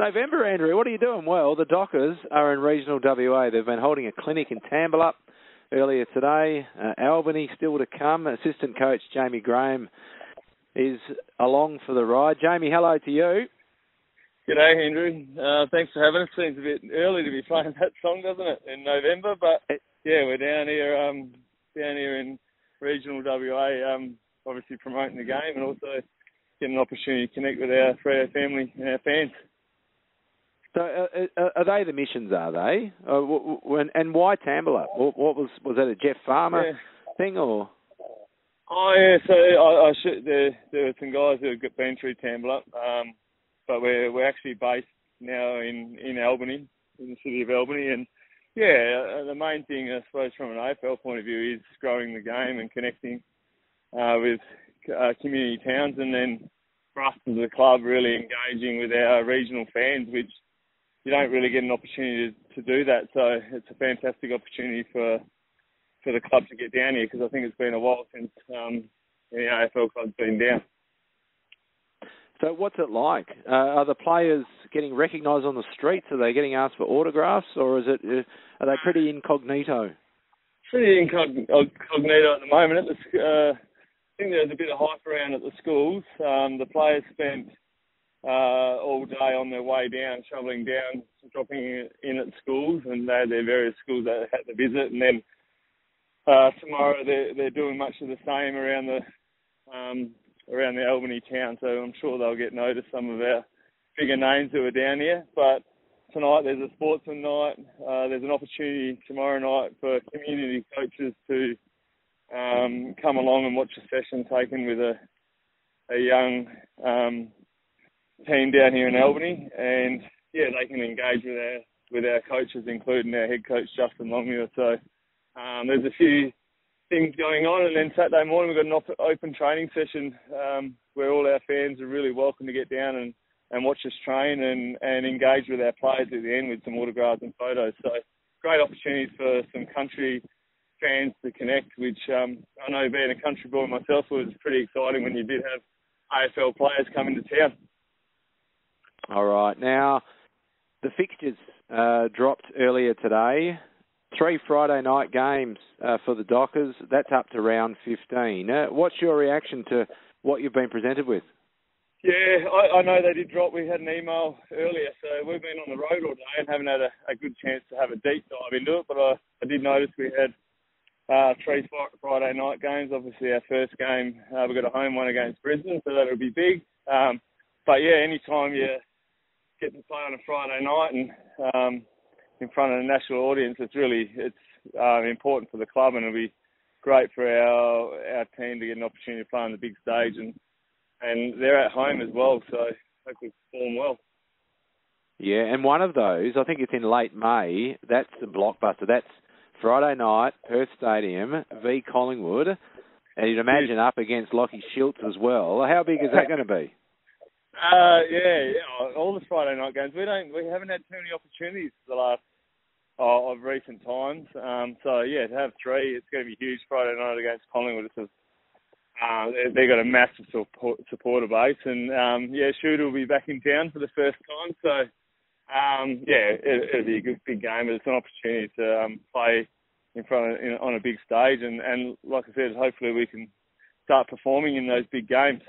November, Andrew. What are you doing? Well, the Dockers are in regional WA. They've been holding a clinic in Tambellup earlier today. Uh, Albany still to come. Assistant coach Jaymie Graham is along for the ride. Jaymie, hello to you. G'day, Andrew. Uh, thanks for having us. Seems a bit early to be playing that song, doesn't it, in November? But yeah, we're down here, um, down here in regional WA, um, obviously promoting the game and also getting an opportunity to connect with our Freo family and our fans. So, uh, uh, are they the missions? Are they? Uh, and why Tambellup? What was was that a Jeff Farmer yeah. thing or? Oh yeah, so I, I should, there there were some guys who have been through Tambellup, um, but we're we're actually based now in in Albany, in the city of Albany, and yeah, uh, the main thing I suppose from an AFL point of view is growing the game and connecting uh, with uh, community towns, and then for us as a club, really engaging with our regional fans, which you don't really get an opportunity to, to do that. So it's a fantastic opportunity for for the club to get down here because I think it's been a while since um, the AFL club's been down. So what's it like? Uh, are the players getting recognised on the streets? Are they getting asked for autographs, or is it uh, are they pretty incognito? Pretty incognito at the moment. The, uh, I think there's a bit of hype around at the schools. Um, the players spent uh, all day on their way down, travelling down, dropping in at schools, and they had their various schools that they had to visit. And then uh, tomorrow they're they're doing much of the same around the um, around the Albany town. So I'm sure they'll get noticed. Some of our bigger names who are down here, but. Tonight there's a sportsman night. Uh, there's an opportunity tomorrow night for community coaches to um, come along and watch a session taken with a a young um, team down here in Albany, and yeah, they can engage with our with our coaches, including our head coach Justin Longmuir. So um, there's a few things going on, and then Saturday morning we've got an op- open training session um, where all our fans are really welcome to get down and, and watch us train and, and engage with our players at the end with some autographs and photos. So great opportunities for some country fans to connect, which um, I know being a country boy myself was pretty exciting when you did have AFL players come into town. All right. Now, the fixtures uh, dropped earlier today. Three Friday night games uh, for the Dockers. That's up to round 15. Uh, what's your reaction to what you've been presented with? Yeah, I, I, know they did drop. We had an email earlier, so we've been on the road all day and haven't had a, a good chance to have a deep dive into it. But I, I did notice we had uh, three Friday night games. Obviously, our first game, uh, we got a home one against Brisbane, so that'll be big. Um, but yeah, anytime you get to play on a Friday night and um, in front of a national audience, it's really it's uh, important for the club, and it'll be great for our our team to get an opportunity to play on the big stage, and and they're at home as well, so hopefully perform well. Yeah, and one of those, I think it's in late May. That's the blockbuster. That's Friday night, Perth Stadium v Collingwood, and you'd imagine up against Lachie Schultz as well. How big is that going to be? Uh, yeah, yeah, all the Friday night games. We don't, we haven't had too many opportunities the last uh, of recent times. Um, so yeah, to have three, it's going to be huge Friday night against Collingwood. It's a, uh, they've got a massive support, supporter base, and um, yeah, Shooter will be back in town for the first time. So um, yeah, it, will be a good big game. But it's an opportunity to um, play in front of in, on a big stage, and, and like I said, hopefully we can start performing in those big games.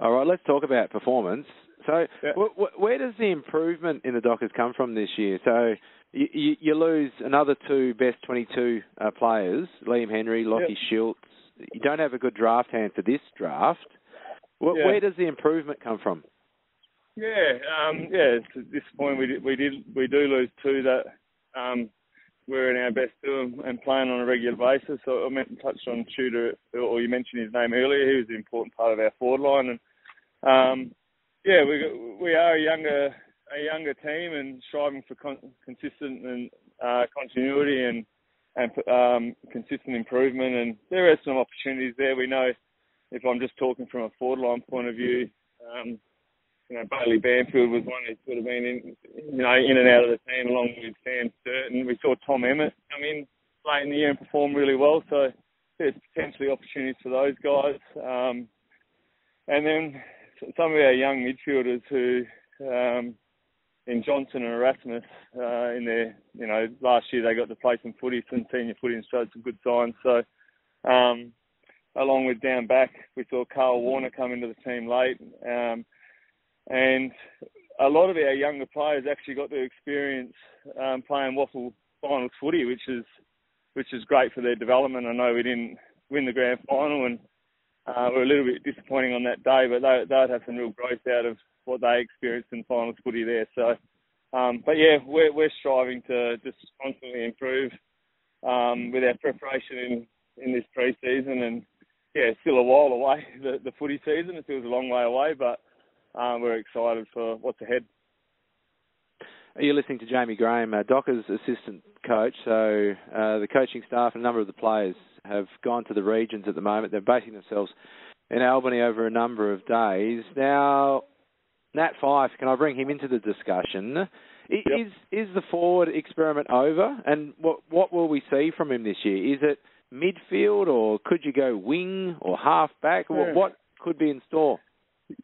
All right, let's talk about performance. So, yeah. w- w- where does the improvement in the Dockers come from this year? So, you, you, lose another two best 22 uh, players, Liam Henry, Lachie yeah. Schultz. You don't have a good draft hand for this draft. W- yeah. Where does the improvement come from? Yeah, um, yeah. At this point, we did, we did we do lose two that um, we're in our best two and playing on a regular basis. So I meant to touch on Shooter, or you mentioned his name earlier. He was an important part of our forward line, and um, yeah, we we are a younger a younger team and striving for con- consistent and uh, continuity and and um, consistent improvement. And there are some opportunities there. We know if I'm just talking from a forward line point of view, um, you know Bailey Banfield was one who sort of been in you know in and out of the team along with Sam Sturt, and we saw Tom Emmett come in late in the year and perform really well. So there's potentially opportunities for those guys. Um, and then some of our young midfielders who um, in Johnson and Erasmus uh, in their, you know, last year they got to play some footy, some senior footy and showed some good signs. So, um, along with down back, we saw Karl Worner come into the team late. Um, and a lot of our younger players actually got to experience um, playing WAFL finals footy, which is which is great for their development. I know we didn't win the grand final, and uh, we're a little bit disappointing on that day, but they, they'd have some real growth out of what they experienced in finals footy there. So, um, but yeah, we're we're striving to just constantly improve um, with our preparation in in this pre-season, and yeah, still a while away the the footy season. It feels a long way away, but um, we're excited for what's ahead. You're listening to Jaymie Graham, uh, Docker's assistant coach. So uh, the coaching staff and a number of the players have gone to the regions at the moment. They're basing themselves in Albany over a number of days. Now, Nat Fyfe, can I bring him into the discussion? Yep. Is is the forward experiment over? And what what will we see from him this year? Is it midfield, or could you go wing or half back? Yeah. What, what could be in store?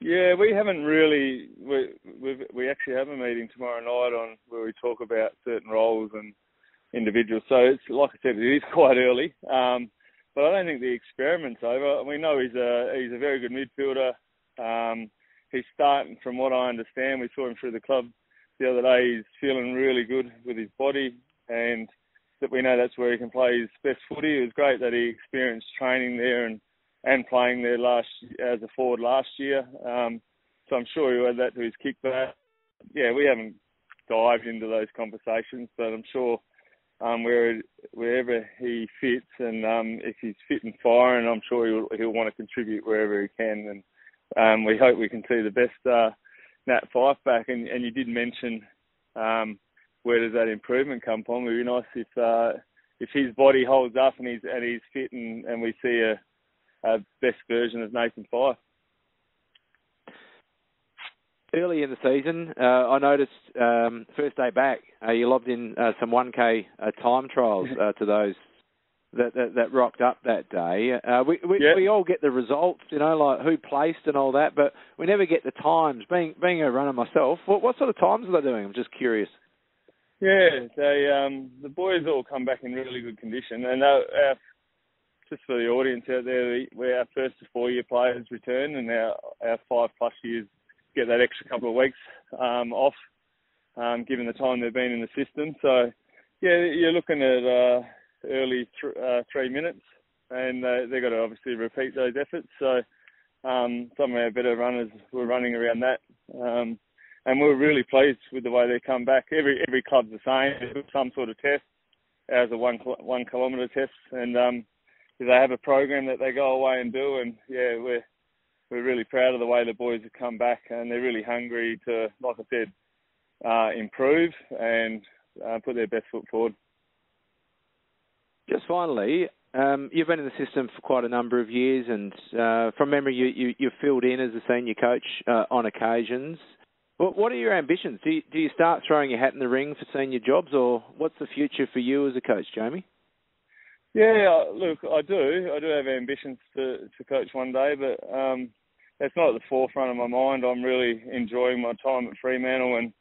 Yeah, we haven't really. We we we actually have a meeting tomorrow night on where we talk about certain roles and individuals. So it's like I said, it is quite early. Um, but I don't think the experiment's over. We know he's a he's a very good midfielder. Um, he's starting, from what I understand, we saw him through the club the other day. He's feeling really good with his body, and that we know that's where he can play his best footy. It was great that he experienced training there and and playing there last as a forward last year. Um, so I'm sure he'll add that to his kickback. Yeah, we haven't dived into those conversations, but I'm sure um, where wherever he fits and um, if he's fit and firing, I'm sure he'll he'll want to contribute wherever he can, and um, we hope we can see the best uh, Nat Fyfe back. And, and you did mention um, where does that improvement come from? It'd be nice if uh, if his body holds up and he's and he's fit and, and we see a uh, best version of Nathan Fyfe. Early in the season, uh, I noticed um, first day back, uh, you lobbed in uh, some 1K uh, time trials uh, to those that, that, that rocked up that day. Uh, we we, yep. we all get the results, you know, like who placed and all that, but we never get the times. Being being a runner myself, what what sort of times are they doing? I'm just curious. Yeah, they um, the boys all come back in really good condition, and our just for the audience out there, where our first to four year players return and our, our five plus years get that extra couple of weeks um, off, um, given the time they've been in the system. So, yeah, you're looking at uh, early th- uh, three minutes, and uh, they've got to obviously repeat those efforts. So, um, some of our better runners were running around that. Um, and we're really pleased with the way they come back. Every every club's the same. Some sort of test. Ours a one one kilometre test, and um, they have a program that they go away and do. And yeah, we're we're really proud of the way the boys have come back, and they're really hungry to, like I said, uh, improve and uh, put their best foot forward. Just finally, um, you've been in the system for quite a number of years, and uh, from memory, you, you, you filled in as a senior coach uh, on occasions. What, what are your ambitions? Do you, do you start throwing your hat in the ring for senior jobs, or what's the future for you as a coach, Jaymie? Yeah, look, I do. I do have ambitions to to coach one day, but um, that's not at the forefront of my mind. I'm really enjoying my time at Fremantle and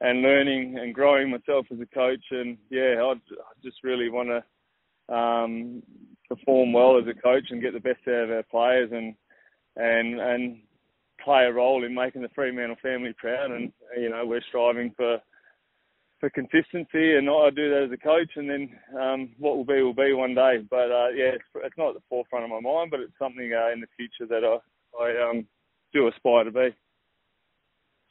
and learning and growing myself as a coach. And yeah, I, I just really want to um, perform well as a coach and get the best out of our players and and and play a role in making the Fremantle family proud. And you know, we're striving for for consistency, and I do that as a coach, and then um, what will be will be one day. But uh, yeah, it's, it's, not at the forefront of my mind, but it's something uh, in the future that I, I um, do aspire to be.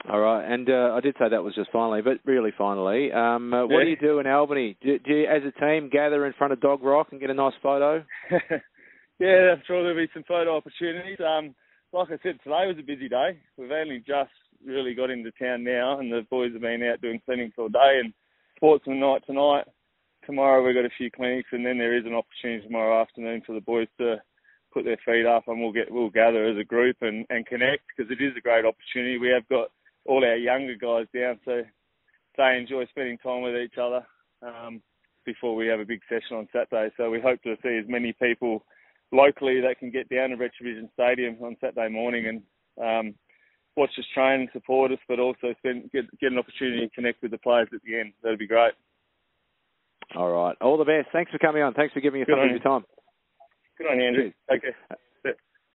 All right, and uh, I did say that was just finally, but really finally, um, uh, what yeah. do you do in Albany? Do, do, you, as a team, gather in front of Dog Rock and get a nice photo? yeah, I'm sure there'll be some photo opportunities. Um, like I said, today was a busy day. We've only just really got into town now, and the boys have been out doing clinics all day and sportsman night tonight. Tomorrow we've got a few clinics, and then there is an opportunity tomorrow afternoon for the boys to put their feet up, and we'll get we'll gather as a group and and connect because it is a great opportunity. We have got all our younger guys down, so they enjoy spending time with each other um, before we have a big session on Saturday. So we hope to see as many people locally that can get down to Retravision Stadium on Saturday morning and um, watch us train and support us, but also spend, get get an opportunity to connect with the players at the end. That'd be great. All right. All the best. Thanks for coming on. Thanks for giving us some of your time. Good on you, Andrew. Cheers. Care.